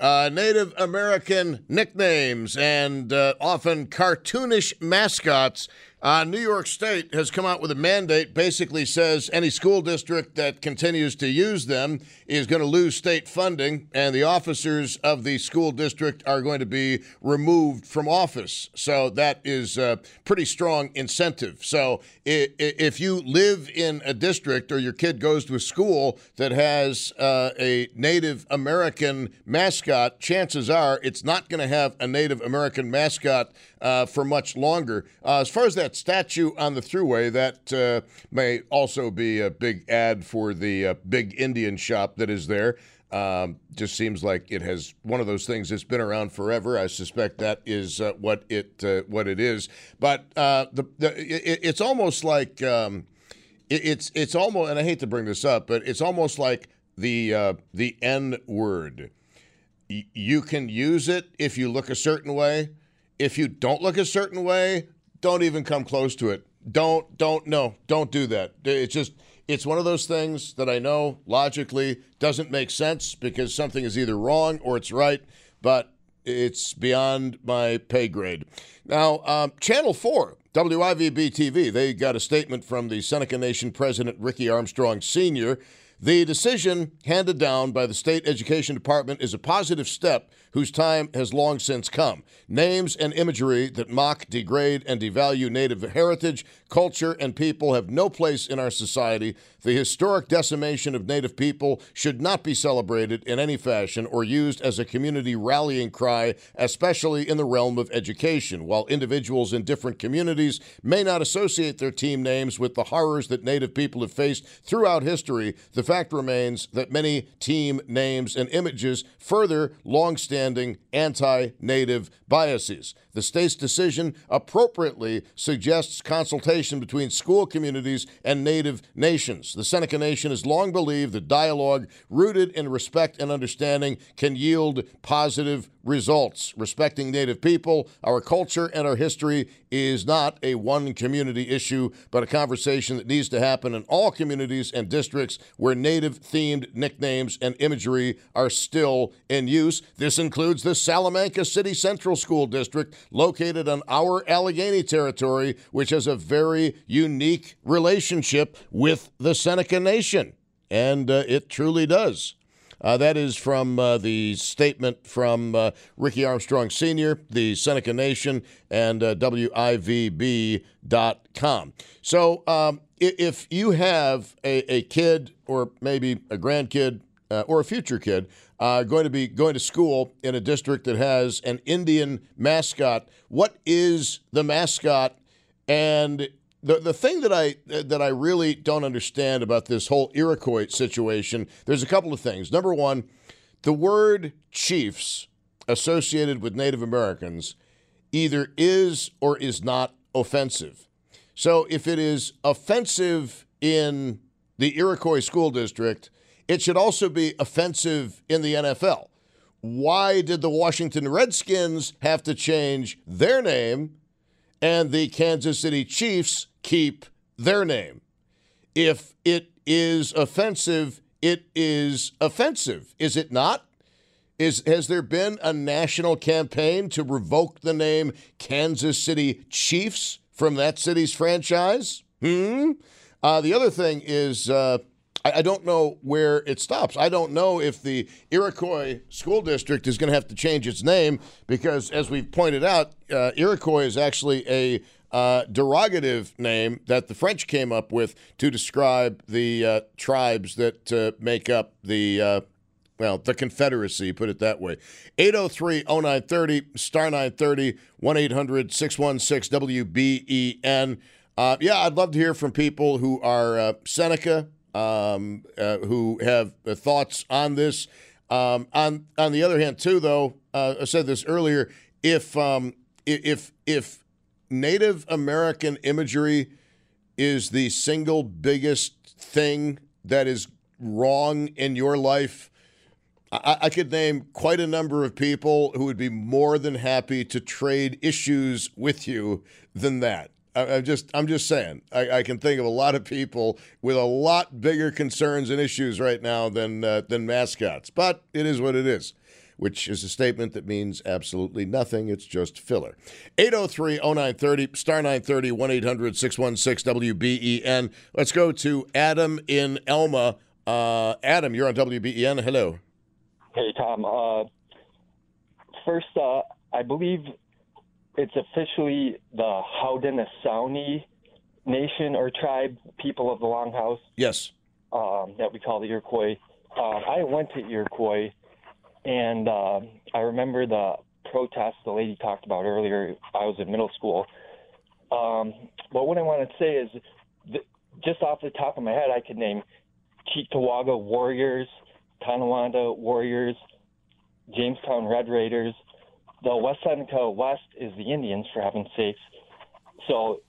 uh, Native American nicknames, and uh, often cartoonish mascots uh, New York State has come out with a mandate, basically says any school district that continues to use them is going to lose state funding, and the officers of the school district are going to be removed from office. So that is a pretty strong incentive. So if you live in a district or your kid goes to a school that has uh, a Native American mascot, chances are it's not going to have a Native American mascot uh, for much longer. Uh, as far as that statue on the thruway, that uh, may also be a big ad for the uh, big Indian shop that is there. Um, just seems like it has one of those things that's been around forever. I suspect that is uh, what it uh, what it is. But the, the it, it's almost like um, it, it's it's almost and I hate to bring this up, but it's almost like the the N word. You can use it if you look a certain way if you don't look a certain way, don't even come close to it. Don't, don't, no, don't do that. It's just, it's one of those things that I know logically doesn't make sense because something is either wrong or it's right, but it's beyond my pay grade. Now, um, Channel 4, WIVB TV, they got a statement from the Seneca Nation president, Ricky Armstrong Sr. The decision handed down by the state education department is a positive step whose time has long since come. Names and imagery that mock, degrade, and devalue Native heritage, culture, and people have no place in our society. The historic decimation of Native people should not be celebrated in any fashion or used as a community rallying cry, especially in the realm of education. While individuals in different communities may not associate their team names with the horrors that Native people have faced throughout history, the fact remains that many team names and images further long-standing anti native biases. The state's decision appropriately suggests consultation between school communities and native nations. The Seneca Nation has long believed that dialogue rooted in respect and understanding can yield positive results. Respecting Native people, our culture, and our history is not a one community issue, but a conversation that needs to happen in all communities and districts where Native themed nicknames and imagery are still in use. This includes the Salamanca City Central School District, located on our Allegheny territory, which has a very unique relationship with the Seneca Nation. And uh, it truly does. Uh, that is from uh, the statement from uh, Ricky Armstrong Sr., the Seneca Nation, and uh, WIVB.com. So um, if you have a, a, kid or maybe a grandkid uh, or a future kid uh, going to be going to school in a district that has an Indian mascot, what is the mascot? And the the thing that I that I really don't understand about this whole Iroquois situation, there's a couple of things. Number one, the word chiefs associated with Native Americans either is or is not offensive. So if it is offensive in the Iroquois School District, it should also be offensive in the NFL. Why did the Washington Redskins have to change their name and the Kansas City Chiefs keep their name? If it is offensive, it is offensive, is it not? Is has there been a national campaign to revoke the name Kansas City Chiefs from that city's franchise? Hmm. Uh, the other thing is, uh, I, I, don't know where it stops. I don't know if the Iroquois School District is going to have to change its name because, as we've pointed out, uh, Iroquois is actually a uh, derogative name that the French came up with to describe the uh, tribes that uh, make up the uh, well, the Confederacy, put it that way. 803 0930, star 930, 1 800 616 WBEN. Uh, yeah, I'd love to hear from people who are uh, Seneca, um, uh, who have thoughts on this. Um, on on the other hand, too, though, uh, I said this earlier. If um, if if Native American imagery is the single biggest thing that is wrong in your life, I, I, could name quite a number of people who would be more than happy to trade issues with you than that. I, am just, I'm just saying. I, I, can think of a lot of people with a lot bigger concerns and issues right now than uh, than mascots. But it is what it is, which is a statement that means absolutely nothing. It's just filler. 803-0930, star 930, 1-800-616 WBEN. Let's go to Adam in Elma. Uh, Adam, you're on WBEN. Hello. Hey, Tom. Uh, first, uh, I believe it's officially the Haudenosaunee Nation or tribe, people of the Longhouse. Yes. Um, that we call the Iroquois. Uh, I went to Iroquois, and uh, I remember the protest the lady talked about earlier. I was in middle school. Um, but what I want to say is, just off the top of my head, I could name Cheektowaga Warriors, Tonawanda Warriors, Jamestown Red Raiders. The West Seneca West is the Indians, for heaven's sakes. So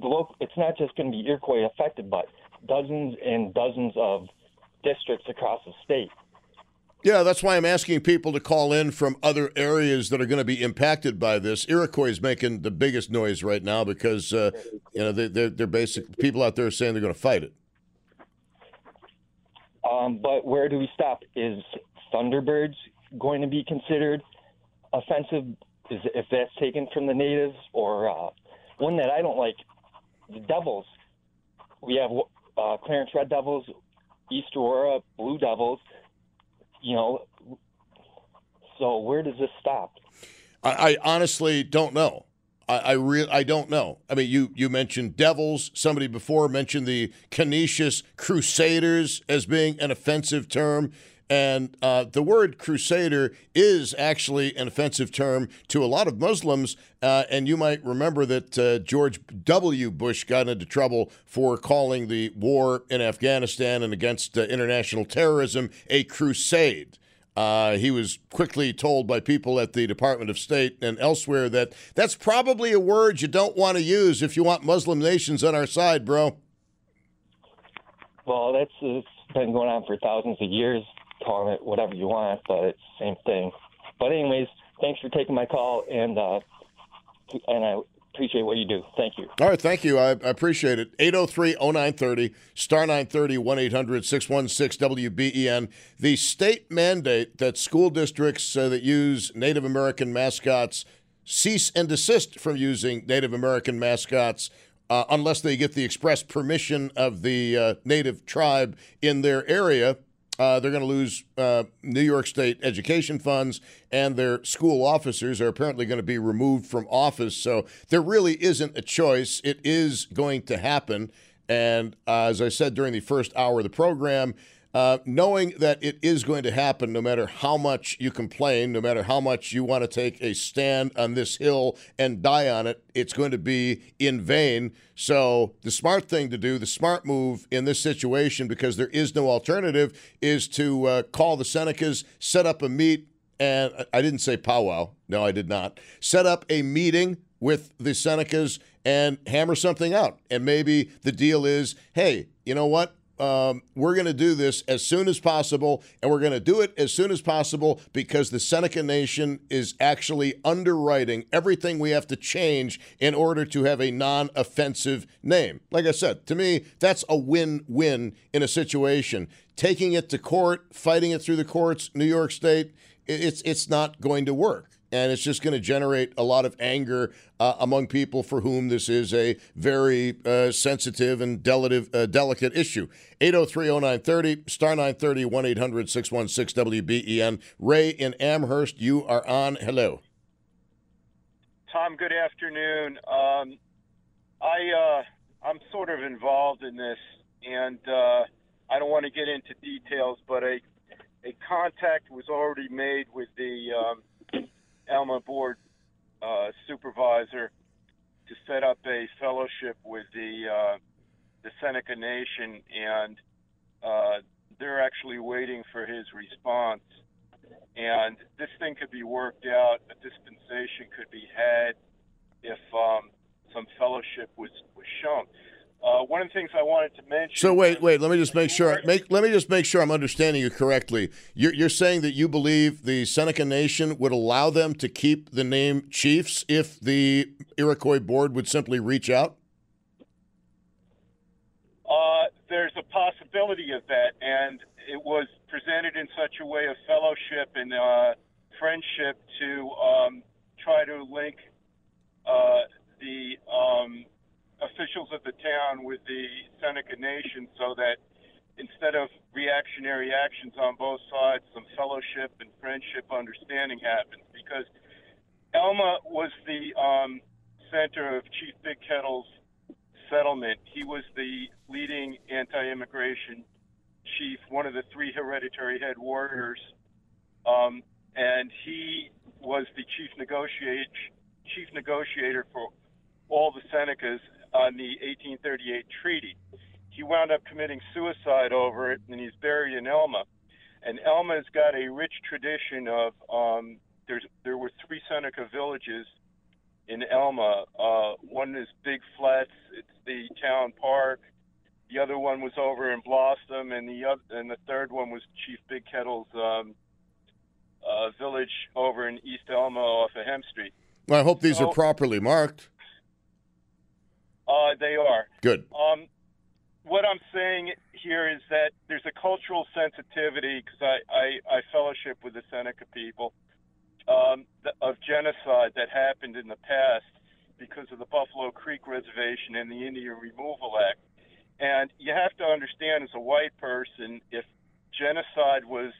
the local, it's not just going to be Iroquois affected, but dozens and dozens of districts across the state. Yeah, that's why I'm asking people to call in from other areas that are going to be impacted by this. Iroquois is making the biggest noise right now because uh, you know they, they're, they're basic people out there saying they're going to fight it. Um, but where do we stop? Is Thunderbirds going to be considered offensive? If that's taken from the natives, or uh, one that I don't like, the Devils. We have uh, Clarence Red Devils, East Aurora Blue Devils. You know, so where does this stop? I, I honestly don't know. I, I really I don't know. I mean, you you mentioned devils. Somebody before mentioned the Canisius Crusaders as being an offensive term. And uh, the word crusader is actually an offensive term to a lot of Muslims. Uh, and you might remember that uh, George W. Bush got into trouble for calling the war in Afghanistan and against uh, international terrorism a crusade. Uh, he was quickly told by people at the Department of State and elsewhere that that's probably a word you don't want to use if you want Muslim nations on our side, bro. Well, that's it's been going on for thousands of years, calling it whatever you want, but it's the same thing. But anyways, thanks for taking my call, and uh, and I appreciate what you do. Thank you. All right, thank you. I, appreciate it. 803 0930, star 930, 1 800 616 WBEN. The state mandate that school districts uh, that use Native American mascots cease and desist from using Native American mascots. Uh, unless they get the express permission of the uh, native tribe in their area, uh, they're going to lose uh, New York State education funds, and their school officers are apparently going to be removed from office. So there really isn't a choice. It is going to happen. And uh, as I said during the first hour of the program, uh, knowing that it is going to happen no matter how much you complain, no matter how much you want to take a stand on this hill and die on it, it's going to be in vain. So, the smart thing to do, the smart move in this situation, because there is no alternative, is to uh, call the Senecas, set up a meet, and I didn't say powwow. No, I did not. Set up a meeting with the Senecas and hammer something out. And maybe the deal is hey, you know what? Um, we're going to do this as soon as possible, and we're going to do it as soon as possible because the Seneca Nation is actually underwriting everything we have to change in order to have a non offensive name. Like I said, to me, that's a win win in a situation. Taking it to court, fighting it through the courts, New York State, it's, it's not going to work and it's just going to generate a lot of anger uh, among people for whom this is a very uh, sensitive and delicate, uh, delicate issue. 803-0930, star 930, 1-800-616-WBEN. Ray in Amherst, you are on. Hello. Tom, good afternoon. Um, I, uh, I'm sort of involved in this, and uh, I don't want to get into details, but a, a contact was already made with the um, Elma board uh, supervisor to set up a fellowship with the uh, the Seneca Nation, and uh, they're actually waiting for his response. And this thing could be worked out. A dispensation could be had if um, some fellowship was was shown. Uh, one of the things I wanted to mention. So wait, wait. Let me just make sure. Make let me just make sure I'm understanding you correctly. You're, you're saying that you believe the Seneca Nation would allow them to keep the name Chiefs if the Iroquois board would simply reach out. Uh, there's a possibility of that, and it was presented in such a way of fellowship and uh, friendship to um, try to link uh, the um, officials of the town with the Seneca Nation so that instead of reactionary actions on both sides, some fellowship and friendship understanding happens. Because Elma was the um, center of Chief Big Kettle's settlement. He was the leading anti-immigration chief, one of the three hereditary head warriors, um, and he was the chief negotiate chief negotiator for all the Senecas on the 1838 treaty. He wound up committing suicide over it, and he's buried in Elma. And Elma's got a rich tradition of um, there's there were three Seneca villages in Elma. Uh, one is Big Flats, it's the town park. The other one was over in Blossom, and the other, and the third one was Chief Big Kettle's um, uh, village over in East Elma off of Hem Street. Well, I hope these so, are properly marked. Uh, they are. Good. Um, what I'm saying here is that there's a cultural sensitivity because I, I, I, fellowship with the Seneca people um, of genocide that happened in the past because of the Buffalo Creek Reservation and the Indian Removal Act. And you have to understand, as a white person, if genocide was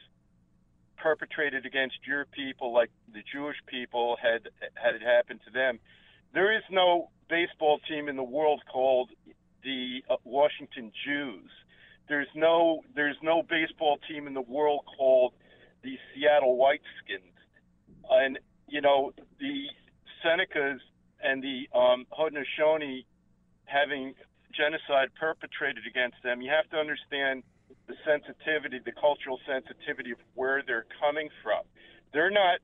perpetrated against your people, like the Jewish people had had it happen to them, there is no baseball team in the world called the uh, Washington Jews. There's no there's no baseball team in the world called the Seattle Whiteskins. And you know the Senecas and the um, Haudenosaunee having genocide perpetrated against them. You have to understand the sensitivity, the cultural sensitivity of where they're coming from. They're not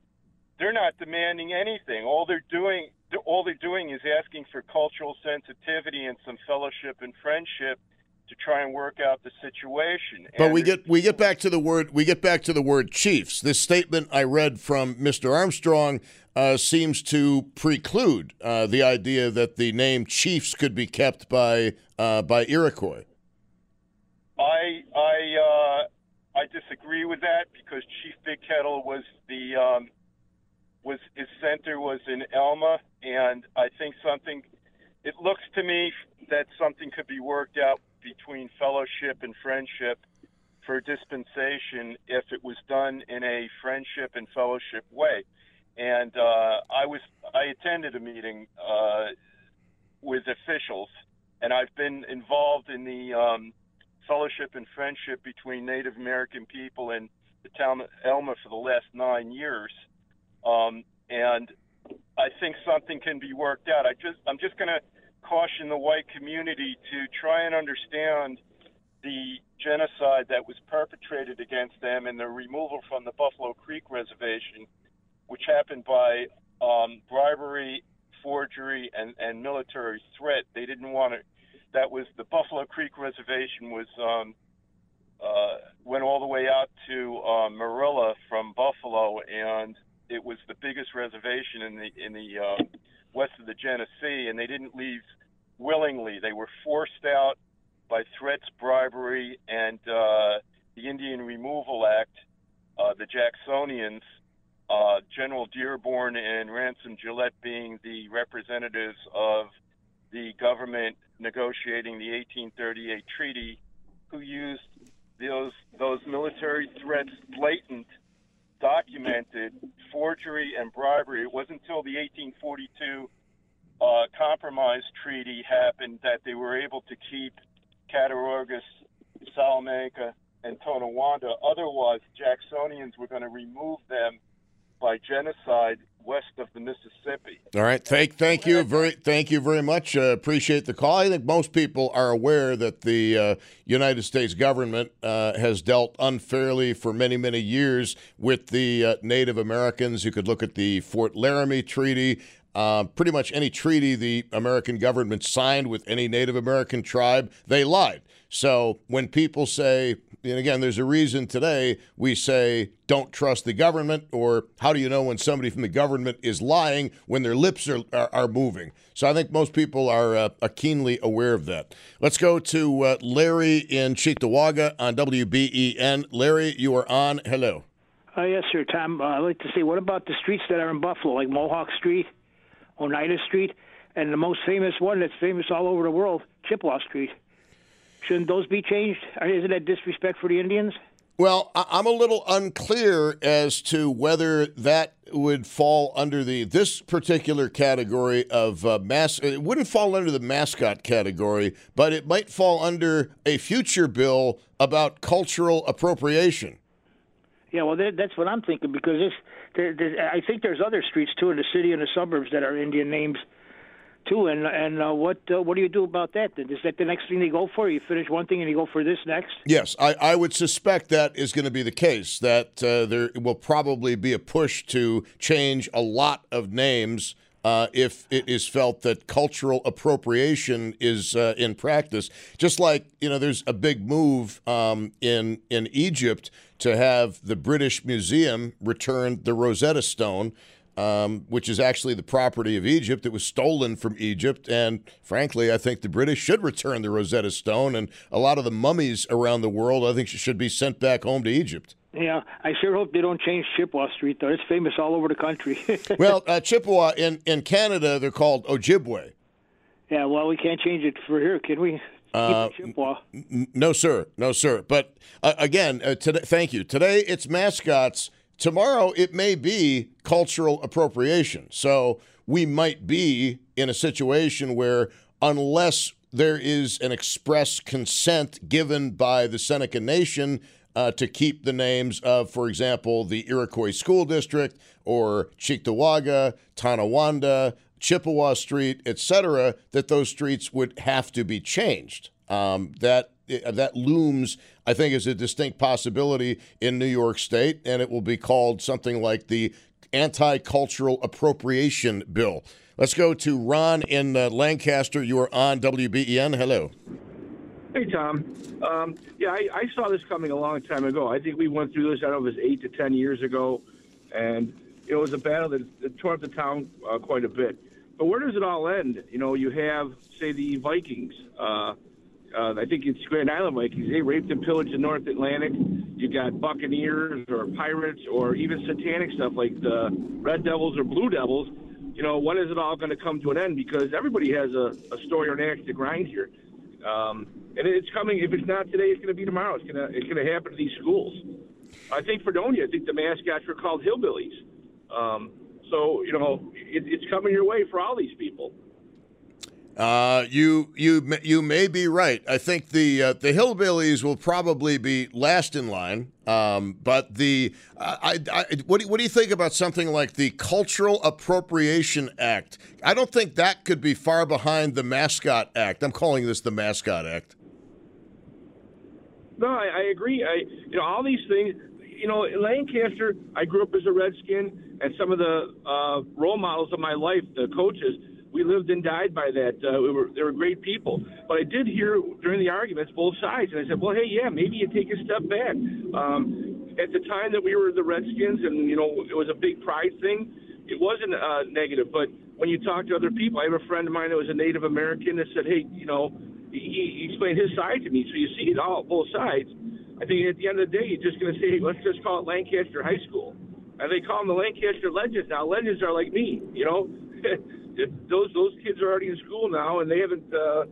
they're not demanding anything. All they're doing all they're doing is asking for cultural sensitivity and some fellowship and friendship to try and work out the situation. But and we get we get back to the word we get back to the word chiefs. This statement I read from Mr. Armstrong uh, seems to preclude uh, the idea that the name chiefs could be kept by uh, by Iroquois. I I uh, I disagree with that because Chief Big Kettle was the um, was his center was in Elma, and I think something. It looks to me that something could be worked out between fellowship and friendship for dispensation if it was done in a friendship and fellowship way. And uh, I was I attended a meeting uh, with officials, and I've been involved in the um, fellowship and friendship between Native American people and the town of Elma for the last nine years. Um, and I think something can be worked out. I just I'm just going to caution the white community to try and understand the genocide that was perpetrated against them and the removal from the Buffalo Creek Reservation, which happened by um, bribery, forgery, and, and military threat. They didn't want it. That was the Buffalo Creek Reservation was um, uh, went all the way out to uh, Marilla from Buffalo, and it was the biggest reservation in the in the uh, west of the Genesee, and they didn't leave willingly. They were forced out by threats, bribery, and uh, the Indian Removal Act. Uh, the Jacksonians, uh, General Dearborn and Ransom Gillet being the representatives of the government negotiating the 1838 treaty, who used those those military threats blatant, documented forgery and bribery. It wasn't until the 1842 uh, compromise treaty happened that they were able to keep Cattaraugus, Salamanca, and Tonawanda. Otherwise, Jacksonians were going to remove them by genocide west of the Mississippi. All right, thank thank you very thank you very much. Uh, appreciate the call. I think most people are aware that the uh, United States government uh, has dealt unfairly for many many years with the uh, Native Americans. You could look at the Fort Laramie Treaty. Uh, pretty much any treaty the American government signed with any Native American tribe, they lied. So when people say and again, there's a reason today we say don't trust the government, or how do you know when somebody from the government is lying when their lips are, are, are moving? So I think most people are, uh, are keenly aware of that. Let's go to uh, Larry in Cheektowaga on WBEN. Larry, you are on. Hello. Uh, yes, sir, Tom. Uh, I'd like to say, what about the streets that are in Buffalo, like Mohawk Street, Oneida Street, and the most famous one that's famous all over the world, Chippewa Street. Shouldn't those be changed? Isn't that disrespect for the Indians? Well, I'm a little unclear as to whether that would fall under the this particular category of uh, mass. It wouldn't fall under the mascot category, but it might fall under a future bill about cultural appropriation. Yeah, well, that's what I'm thinking because this, there, there, I think there's other streets too in the city and the suburbs that are Indian names too. And and uh, what uh, what do you do about that? Is that the next thing they go for? You finish one thing and you go for this next? Yes, I, I would suspect that is going to be the case. That uh, there will probably be a push to change a lot of names. Uh, if it is felt that cultural appropriation is uh, in practice, just like you know, there's a big move um, in in Egypt to have the British Museum return the Rosetta Stone um, which is actually the property of Egypt. It was stolen from Egypt. And frankly, I think the British should return the Rosetta Stone. And a lot of the mummies around the world, I think, should be sent back home to Egypt. Yeah, I sure hope they don't change Chippewa Street, though. It's famous all over the country. well, uh, Chippewa in, in Canada, they're called Ojibwe. Yeah, well, we can't change it for here, can we? Uh, n- no, sir. No, sir. But uh, again, uh, today, thank you. Today, it's mascots Tomorrow, it may be cultural appropriation. So we might be in a situation where, unless there is an express consent given by the Seneca Nation uh, to keep the names of, for example, the Iroquois School District or Cheektowaga, Tonawanda, Chippewa Street, etc., that those streets would have to be changed. Um, that that looms, I think, is a distinct possibility in New York State, and it will be called something like the Anti Cultural Appropriation Bill. Let's go to Ron in uh, Lancaster. You are on WBEN. Hello. Hey, Tom. Um, yeah, I, I, saw this coming a long time ago. I think we went through this, I don't know if it was eight to 10 years ago, and it was a battle that, that tore up the town uh, quite a bit. But where does it all end? You know, you have, say, the Vikings. Uh, uh, I think it's Grand Island Vikings. They raped and pillaged the North Atlantic. You got Buccaneers or Pirates or even satanic stuff like the Red Devils or Blue Devils. You know, when is it all going to come to an end? Because everybody has a, a story or an axe to grind here. Um, and it's coming. If it's not today, it's going to be tomorrow. It's going to it's going to happen to these schools. I think Fredonia. I think the mascots were called hillbillies. Um, so you know, it, it's coming your way for all these people. Uh, you you you may be right. I think the uh, the hillbillies will probably be last in line. Um, but the uh, I, I, what do, what do you think about something like the Cultural Appropriation Act? I don't think that could be far behind the Mascot Act. I'm calling this the Mascot Act. No, I, I agree. I you know all these things. You know, Lancaster, I grew up as a Redskin, and some of the uh, role models of my life, the coaches we lived and died by that. Uh, we were they were great people, but I did hear during the arguments both sides, and I said, well, hey, yeah, maybe you take a step back. Um, at the time that we were the Redskins, and you know it was a big pride thing, it wasn't uh, negative. But when you talk to other people, I have a friend of mine that was a Native American that said, "Hey, you know," he, he explained his side to me. So you see it all both sides. I think at the end of the day, you're just going to say, hey, "Let's just call it Lancaster High School," and they call them the Lancaster Legends now. Legends are like me, you know. those those kids are already in school now, and they haven't uh,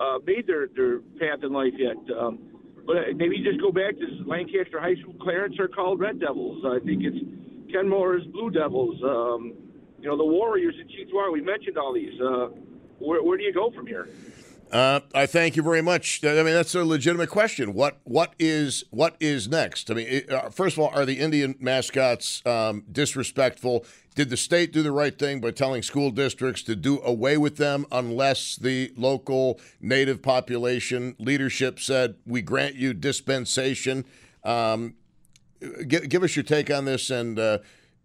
uh, made their their path in life yet. Um, but maybe just go back to Lancaster High School. Clarence are called Red Devils. I think it's Kenmore's Blue Devils. Um, you know, the Warriors in Cheatwar. We mentioned all these. Uh, where, where do you go from here? Uh, I thank you very much. I mean, that's a legitimate question. What what is what is next? I mean, it, uh, first of all, are the Indian mascots um, disrespectful? Did the state do the right thing by telling school districts to do away with them unless the local native population leadership said we grant you dispensation? Um, give, give, us your take on this. And uh,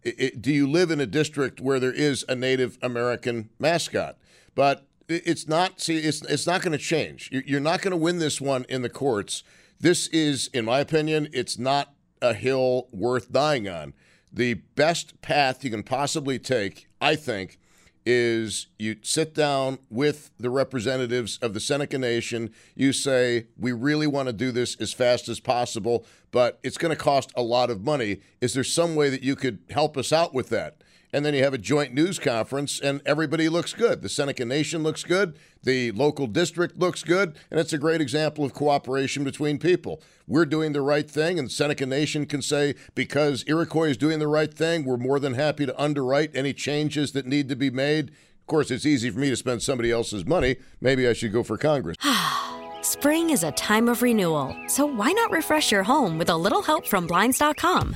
it, do you live in a district where there is a Native American mascot? But it's not. See, it's it's not going to change. You're not going to win this one in the courts. This is, in my opinion, it's not a hill worth dying on. The best path you can possibly take, I think, is you sit down with the representatives of the Seneca Nation. You say, we really want to do this as fast as possible, but it's going to cost a lot of money. Is there some way that you could help us out with that? And then you have a joint news conference, and everybody looks good. The Seneca Nation looks good, the local district looks good, and it's a great example of cooperation between people. We're doing the right thing, and Seneca Nation can say, because Iroquois is doing the right thing, we're more than happy to underwrite any changes that need to be made. Of course, it's easy for me to spend somebody else's money. Maybe I should go for Congress. Spring is a time of renewal, so why not refresh your home with a little help from Blinds.com?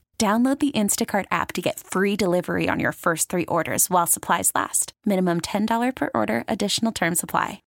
Download the Instacart app to get free delivery on your first three orders while supplies last. Minimum $10 per order, additional term supply.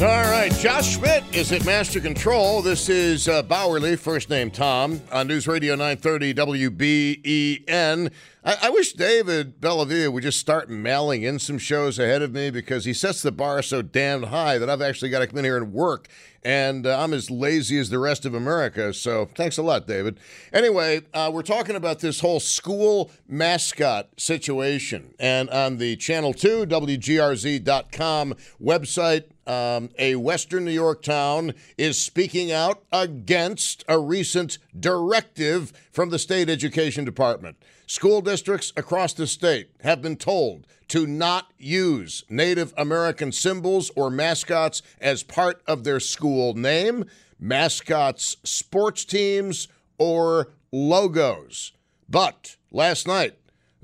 All right, Josh Schmidt is at Master Control. This is uh, Bauerle, first name Tom, on News Radio 930 WBEN. I, I wish David Bellavia would just start mailing in some shows ahead of me because he sets the bar so damn high that I've actually got to come in here and work. And uh, I'm as lazy as the rest of America. So thanks a lot, David. Anyway, uh, we're talking about this whole school mascot situation. And on the Channel 2, WGRZ.com website, um, a Western New York town is speaking out against a recent directive from the state education department. School districts across the state have been told to not use Native American symbols or mascots as part of their school name, mascots, sports teams, or logos. But last night,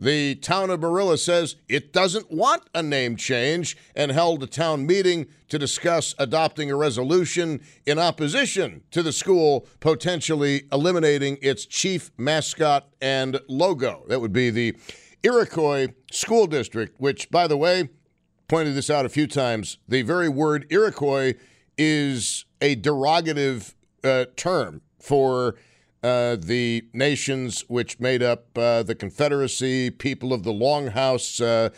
the town of Marilla says it doesn't want a name change and held a town meeting to discuss adopting a resolution in opposition to the school potentially eliminating its chief mascot and logo. That would be the Iroquois School District, which, by the way, pointed this out a few times. The very word Iroquois is a derogative uh, term for uh, the nations which made up uh, the Confederacy, people of the Longhouse, uh,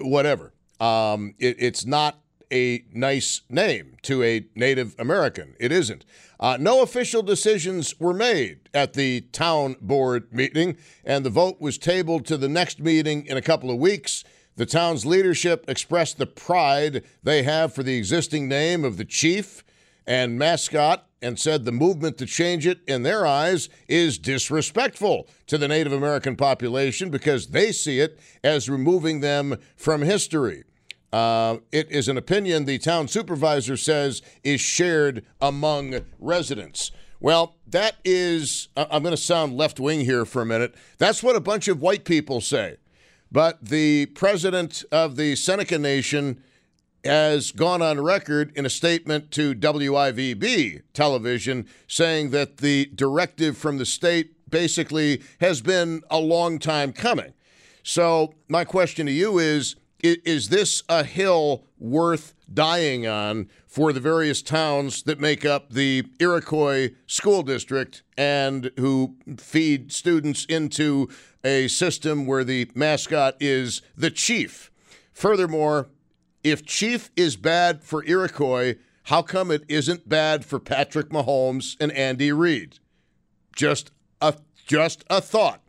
whatever. Um, it, it's not a nice name to a Native American. It isn't. Uh, no official decisions were made at the town board meeting, and the vote was tabled to the next meeting in a couple of weeks. The town's leadership expressed the pride they have for the existing name of the chief and mascot and said the movement to change it, in their eyes, is disrespectful to the Native American population because they see it as removing them from history. Uh, it is an opinion the town supervisor says is shared among residents. Well, that is, I'm going to sound left wing here for a minute. That's what a bunch of white people say. But the president of the Seneca Nation has gone on record in a statement to WIVB television saying that the directive from the state basically has been a long time coming. So, my question to you is Is this a hill worth dying on for the various towns that make up the Iroquois School District and who feed students into a system where the mascot is the chief? Furthermore, if Chief is bad for Iroquois, how come it isn't bad for Patrick Mahomes and Andy Reid? Just a just a thought.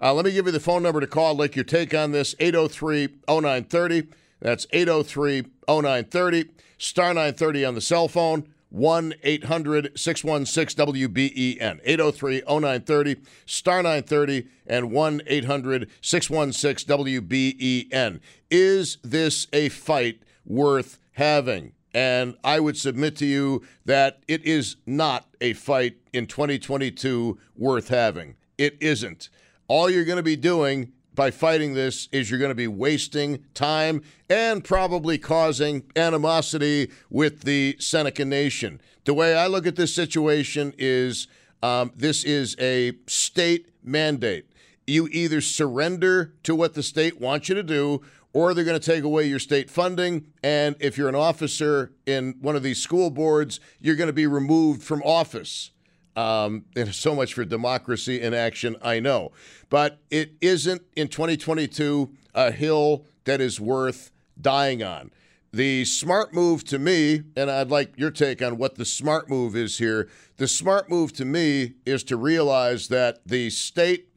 Uh, let me give you the phone number to call, like your take on this 803 0930. That's 803 0930. Star 930 on the cell phone. 1 800 616 WBEN. 803 0930, star 930, and 1 800 616 WBEN. Is this a fight worth having? And I would submit to you that it is not a fight in 2022 worth having. It isn't. All you're going to be doing by fighting this is you're going to be wasting time and probably causing animosity with the Seneca Nation. The way I look at this situation is um, this is a state mandate. You either surrender to what the state wants you to do, or they're going to take away your state funding. And if you're an officer in one of these school boards, you're going to be removed from office. Um, and so much for democracy in action, I know. But it isn't in 2022 a hill that is worth dying on. The smart move to me, and I'd like your take on what the smart move is here. The smart move to me is to realize that the state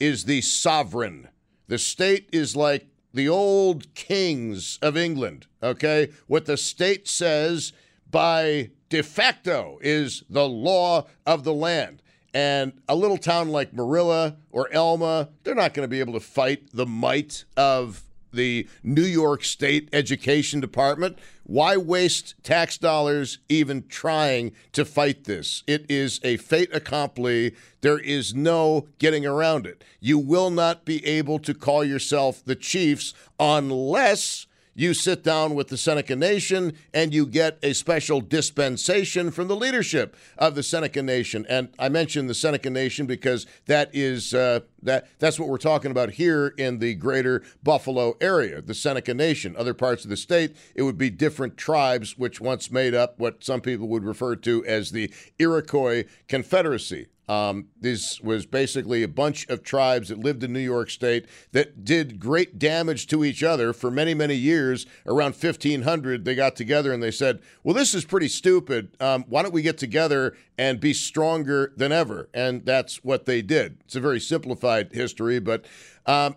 is the sovereign. The state is like the old kings of England, okay? What the state says by de facto is the law of the land. And a little town like Marilla or Elma, they're not going to be able to fight the might of the New York State Education Department. Why waste tax dollars even trying to fight this? It is a fait accompli. There is no getting around it. You will not be able to call yourself the Chiefs unless you sit down with the Seneca Nation and you get a special dispensation from the leadership of the Seneca Nation. And I mentioned the Seneca Nation because that is uh, that that's what we're talking about here in the greater Buffalo area, the Seneca Nation. Other parts of the state, it would be different tribes which once made up what some people would refer to as the Iroquois Confederacy. Um, this was basically a bunch of tribes that lived in New York State that did great damage to each other for many, many years. Around 1500, they got together and they said, Well, this is pretty stupid. Um, why don't we get together and be stronger than ever? And that's what they did. It's a very simplified history, but um,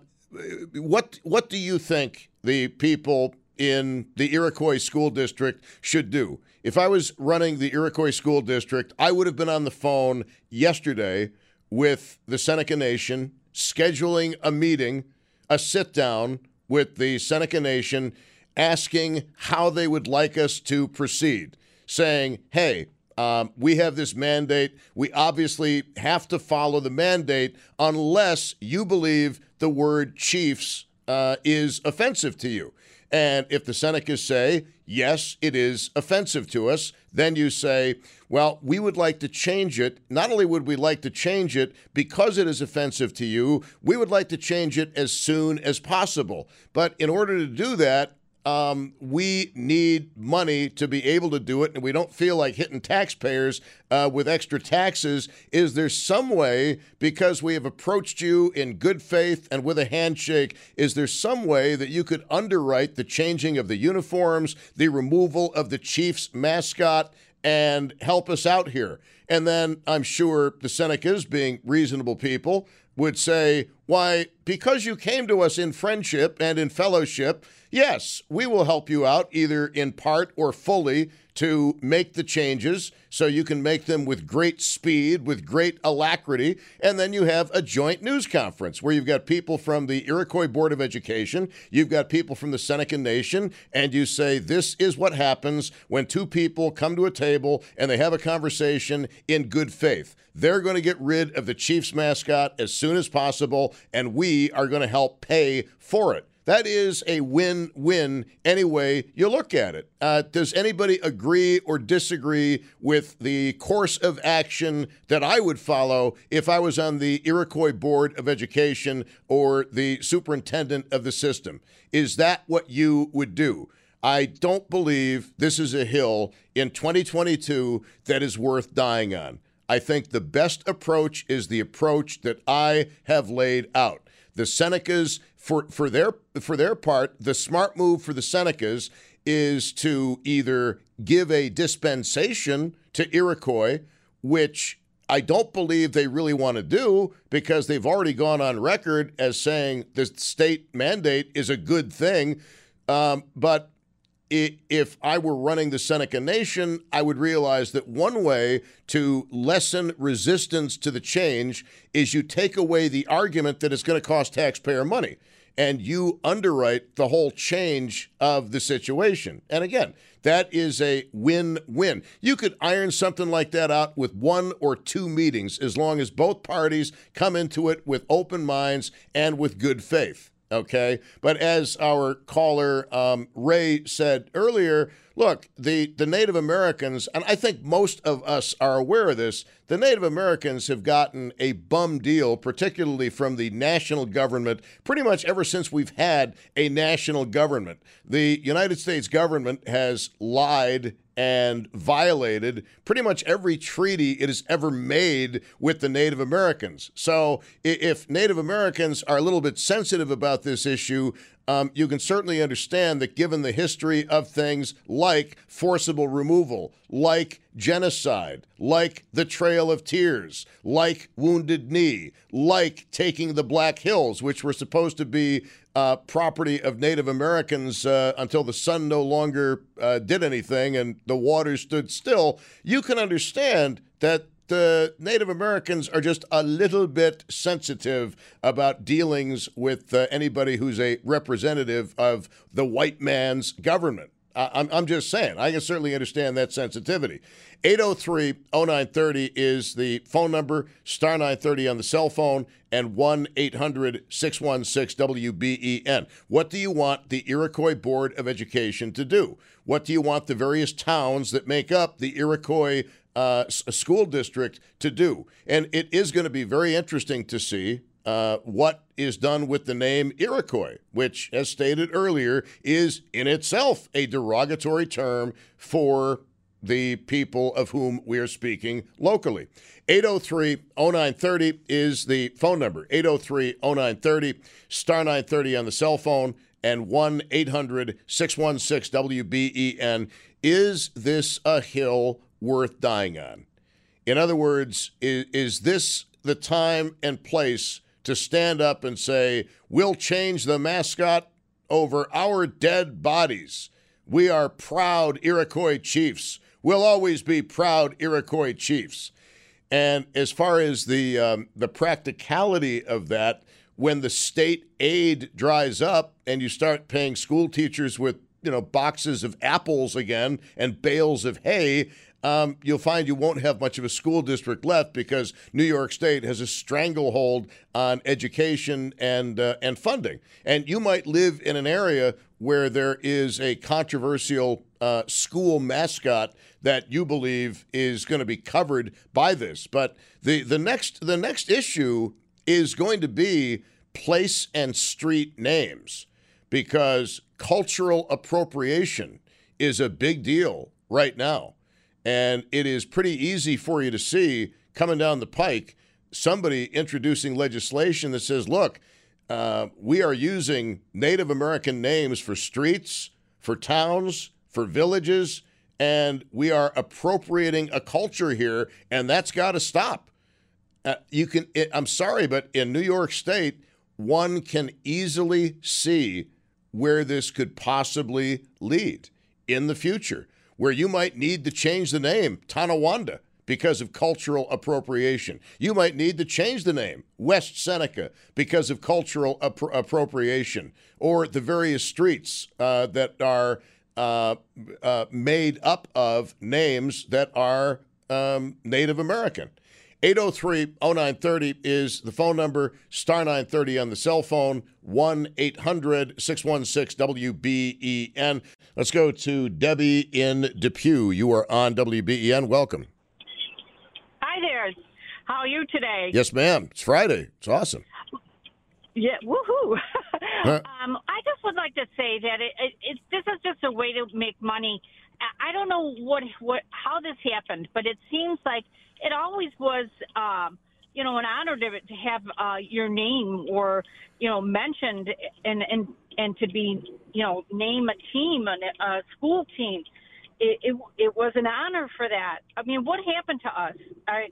what, what do you think the people in the Iroquois School District should do? If I was running the Iroquois School District, I would have been on the phone yesterday with the Seneca Nation, scheduling a meeting, a sit down with the Seneca Nation, asking how they would like us to proceed, saying, hey, Um, we have this mandate. We obviously have to follow the mandate unless you believe the word Chiefs uh, is offensive to you. And if the Senecas say, yes, it is offensive to us, then you say, well, we would like to change it. Not only would we like to change it because it is offensive to you, we would like to change it as soon as possible. But in order to do that, um, we need money to be able to do it, and we don't feel like hitting taxpayers uh, with extra taxes. Is there some way, because we have approached you in good faith and with a handshake, is there some way that you could underwrite the changing of the uniforms, the removal of the Chiefs mascot, and help us out here? And then I'm sure the Senecas, being reasonable people, would say, why, because you came to us in friendship and in fellowship, yes, we will help you out either in part or fully to make the changes so you can make them with great speed, with great alacrity. And then you have a joint news conference where you've got people from the Iroquois Board of Education, you've got people from the Seneca Nation, and you say, This is what happens when two people come to a table and they have a conversation in good faith. They're going to get rid of the Chiefs mascot as soon as possible, and we are going to help pay for it. That is a win win any way you look at it. Uh, does anybody agree or disagree with the course of action that I would follow if I was on the Iroquois Board of Education or the superintendent of the system? Is that what you would do? I don't believe this is a hill in 2022 that is worth dying on. I think the best approach is the approach that I have laid out. The Senecas, for, for their for their part, the smart move for the Senecas is to either give a dispensation to Iroquois, which I don't believe they really want to do because they've already gone on record as saying the state mandate is a good thing. Um, but if I were running the Seneca Nation, I would realize that one way to lessen resistance to the change is you take away the argument that it's going to cost taxpayer money and you underwrite the whole change of the situation. And again, that is a win win. You could iron something like that out with one or two meetings as long as both parties come into it with open minds and with good faith. Okay. But as our caller um, Ray said earlier, look, the, the Native Americans, and I think most of us are aware of this, the Native Americans have gotten a bum deal, particularly from the national government, pretty much ever since we've had a national government. The United States government has lied and violated pretty much every treaty it has ever made with the Native Americans. So if Native Americans are a little bit sensitive about this issue, um, you can certainly understand that given the history of things like forcible removal, like genocide, like the Trail of Tears, like Wounded Knee, like taking the Black Hills, which were supposed to be uh, property of Native Americans uh, until the sun no longer uh, did anything and the water stood still, you can understand that the Native Americans are just a little bit sensitive about dealings with uh, anybody who's a representative of the white man's government. I'm, I'm just saying, I can certainly understand that sensitivity. 803 0930 is the phone number, star 930 on the cell phone, and 1 800 616 WBEN. What do you want the Iroquois Board of Education to do? What do you want the various towns that make up the Iroquois uh, school district to do? And it is going to be very interesting to see uh, what is done with the name Iroquois, which, as stated earlier, is in itself a derogatory term for the people of whom we are speaking locally. 803 0930 is the phone number 803 0930, star 930 on the cell phone, and 1 800 616 WBEN. Is this a hill worth dying on? In other words, is, is this the time and place to stand up and say, we'll change the mascot over our dead bodies. We are proud Iroquois chiefs. We'll always be proud Iroquois chiefs. And as far as the um, the practicality of that, when the state aid dries up and you start paying school teachers with you know boxes of apples again and bales of hay, um, you'll find you won't have much of a school district left because New York State has a stranglehold on education and uh, and funding. And you might live in an area where there is a controversial uh, school mascot that you believe is going to be covered by this. But the the next the next issue is going to be place and street names because cultural appropriation is a big deal right now. And it is pretty easy for you to see coming down the pike somebody introducing legislation that says, look, uh, we are using Native American names for streets, for towns, for villages, and we are appropriating a culture here, and that's got to stop. Uh, you can. It, I'm sorry, but in New York State, one can easily see where this could possibly lead in the future, where you might need to change the name Tonawanda because of cultural appropriation. You might need to change the name West Seneca because of cultural appro- appropriation, or the various streets uh, that are uh, uh, made up of names that are um, Native American. 803 0930 is the phone number, star 930 on the cell phone, 1 800 616 WBEN. Let's go to Debbie in Depew. You are on WBEN. Welcome. Hi there. How are you today? Yes, ma'am. It's Friday. It's awesome. Yeah, woohoo. Huh? um, I just would like to say that it, it, it, this is just a way to make money. I- don't know what what how this happened, but it seems like it always was, um, you know, an honor to to have uh, your name or you know mentioned and and and to be you know name a team a, a school team. It, it it was an honor for that. I mean, what happened to us? I,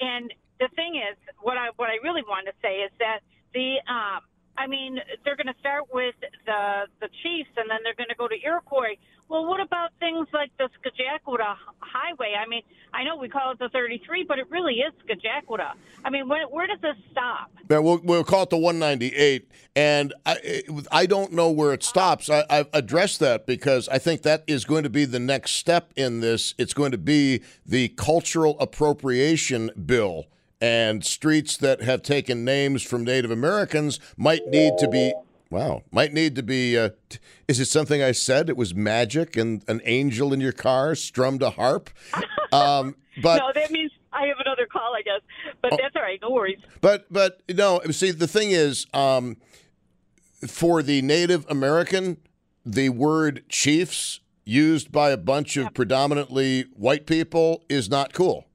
and the thing is, what I what I really want to say is that the um, I mean, they're going to start with the the Chiefs, and then they're going to go to Iroquois. Well, what about things like the Scajaquada Highway? I mean, I know we call it the 33, but it really is Scajaquada. I mean, where, where does this stop? Yeah, we'll, we'll call it the 198, and I, I don't know where it stops. I, I've addressed that because I think that is going to be the next step in this. It's going to be the cultural appropriation bill, and streets that have taken names from Native Americans might need to be. Wow, might need to be. Uh, t- is it something I said? It was magic and an angel in your car strummed a harp. Um, but no, that means I have another call, I guess. But that's all right. No worries. But but no, see the thing is, um, for the Native American, the word chiefs used by a bunch of predominantly white people is not cool.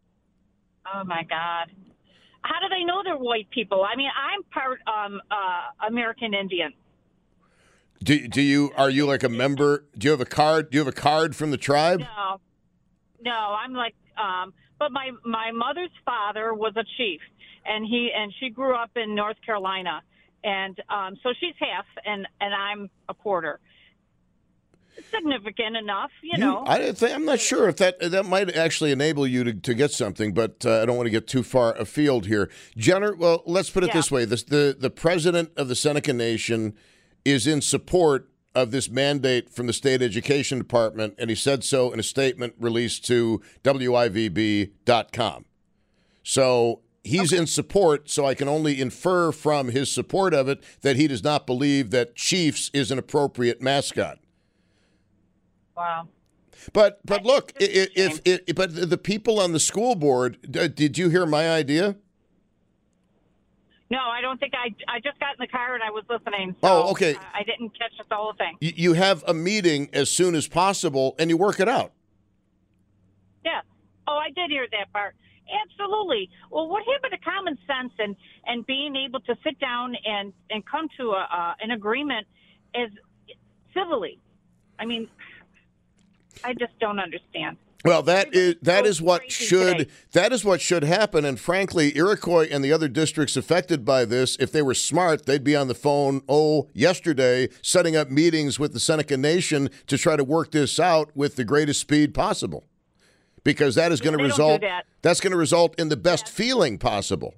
Oh my God. How do they know they're white people? I mean, I'm part um, uh, American Indian. Do, do you are you like a member? Do you have a card? Do you have a card from the tribe? No, no, I'm like, um, but my my mother's father was a chief, and he and she grew up in North Carolina, and um, so she's half, and and I'm a quarter. Significant enough, you, know. I didn't think, I'm not sure if that that might actually enable you to, to get something, but uh, I don't want to get too far afield here. Jenner, well, let's put it Yeah. this way: the, the the president of the Seneca Nation is in support of this mandate from the state education department, and he said so in a statement released to WIVB.com. So he's in support, so I can only infer from his support of it that he does not believe that Chiefs is an appropriate mascot. Wow. But but look, if, if, but the people on the school board, did you hear my idea? No, I don't think I. I just got in the car and I was listening. Oh, okay. I, I didn't catch the whole thing. You, you have a meeting as soon as possible, and you work it out. Yeah. Oh, I did hear that part. Absolutely. Well, what happened to common sense and and being able to sit down and and come to a uh, an agreement as civilly? I mean, I just don't understand. Well, that is that is what should today. that is what should happen. And frankly, Iroquois and the other districts affected by this, if they were smart, they'd be on the phone. Oh, yesterday, setting up meetings with the Seneca Nation to try to work this out with the greatest speed possible, because that is going to result. do that. That's going to result in the best feeling possible.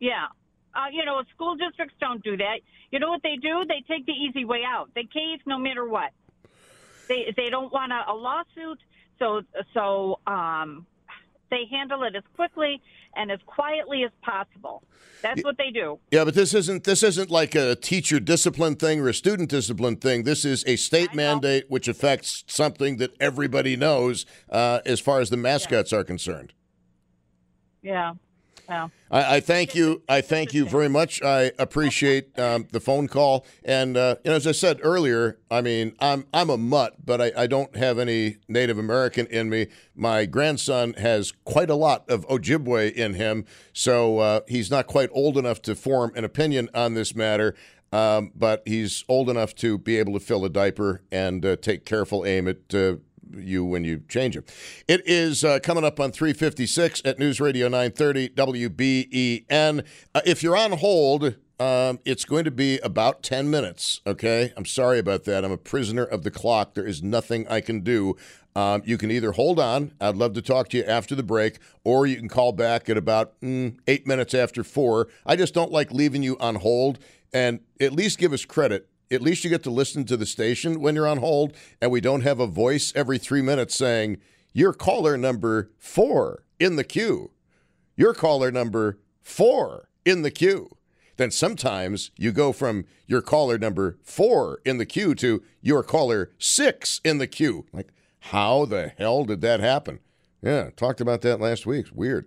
Yeah. Uh, you know, school districts don't do that. You know what they do? They take the easy way out. They cave no matter what. They they don't want a, a lawsuit. So so um, they handle it as quickly and as quietly as possible. That's what they do. Yeah, but this isn't this isn't like a teacher discipline thing or a student discipline thing. This is a state mandate which affects something that everybody knows uh, as far as the mascots are concerned. Yeah. I, I thank you. I thank you very much. I appreciate um, the phone call, and uh, you know, as I said earlier, I mean, I'm I'm a mutt, but I, I don't have any Native American in me. My grandson has quite a lot of Ojibwe in him, so uh, he's not quite old enough to form an opinion on this matter. Um, but he's old enough to be able to fill a diaper and uh, take careful aim at uh, you when you change them. It is uh, coming up on 356 at News Radio 930 WBEN. Uh, if you're on hold, um, it's going to be about 10 minutes, okay? I'm sorry about that. I'm a prisoner of the clock. There is nothing I can do. Um, you can either hold on, I'd love to talk to you after the break, or you can call back at about mm, eight minutes after four. I just don't like leaving you on hold, and at least give us credit at least you get to listen to the station when you're on hold, and we don't have a voice every three minutes saying, You're caller number four in the queue. You're caller number four in the queue. Then sometimes you go from your caller number four in the queue to your caller six in the queue. Like, how the hell did that happen? Yeah, talked about that last week. Weird.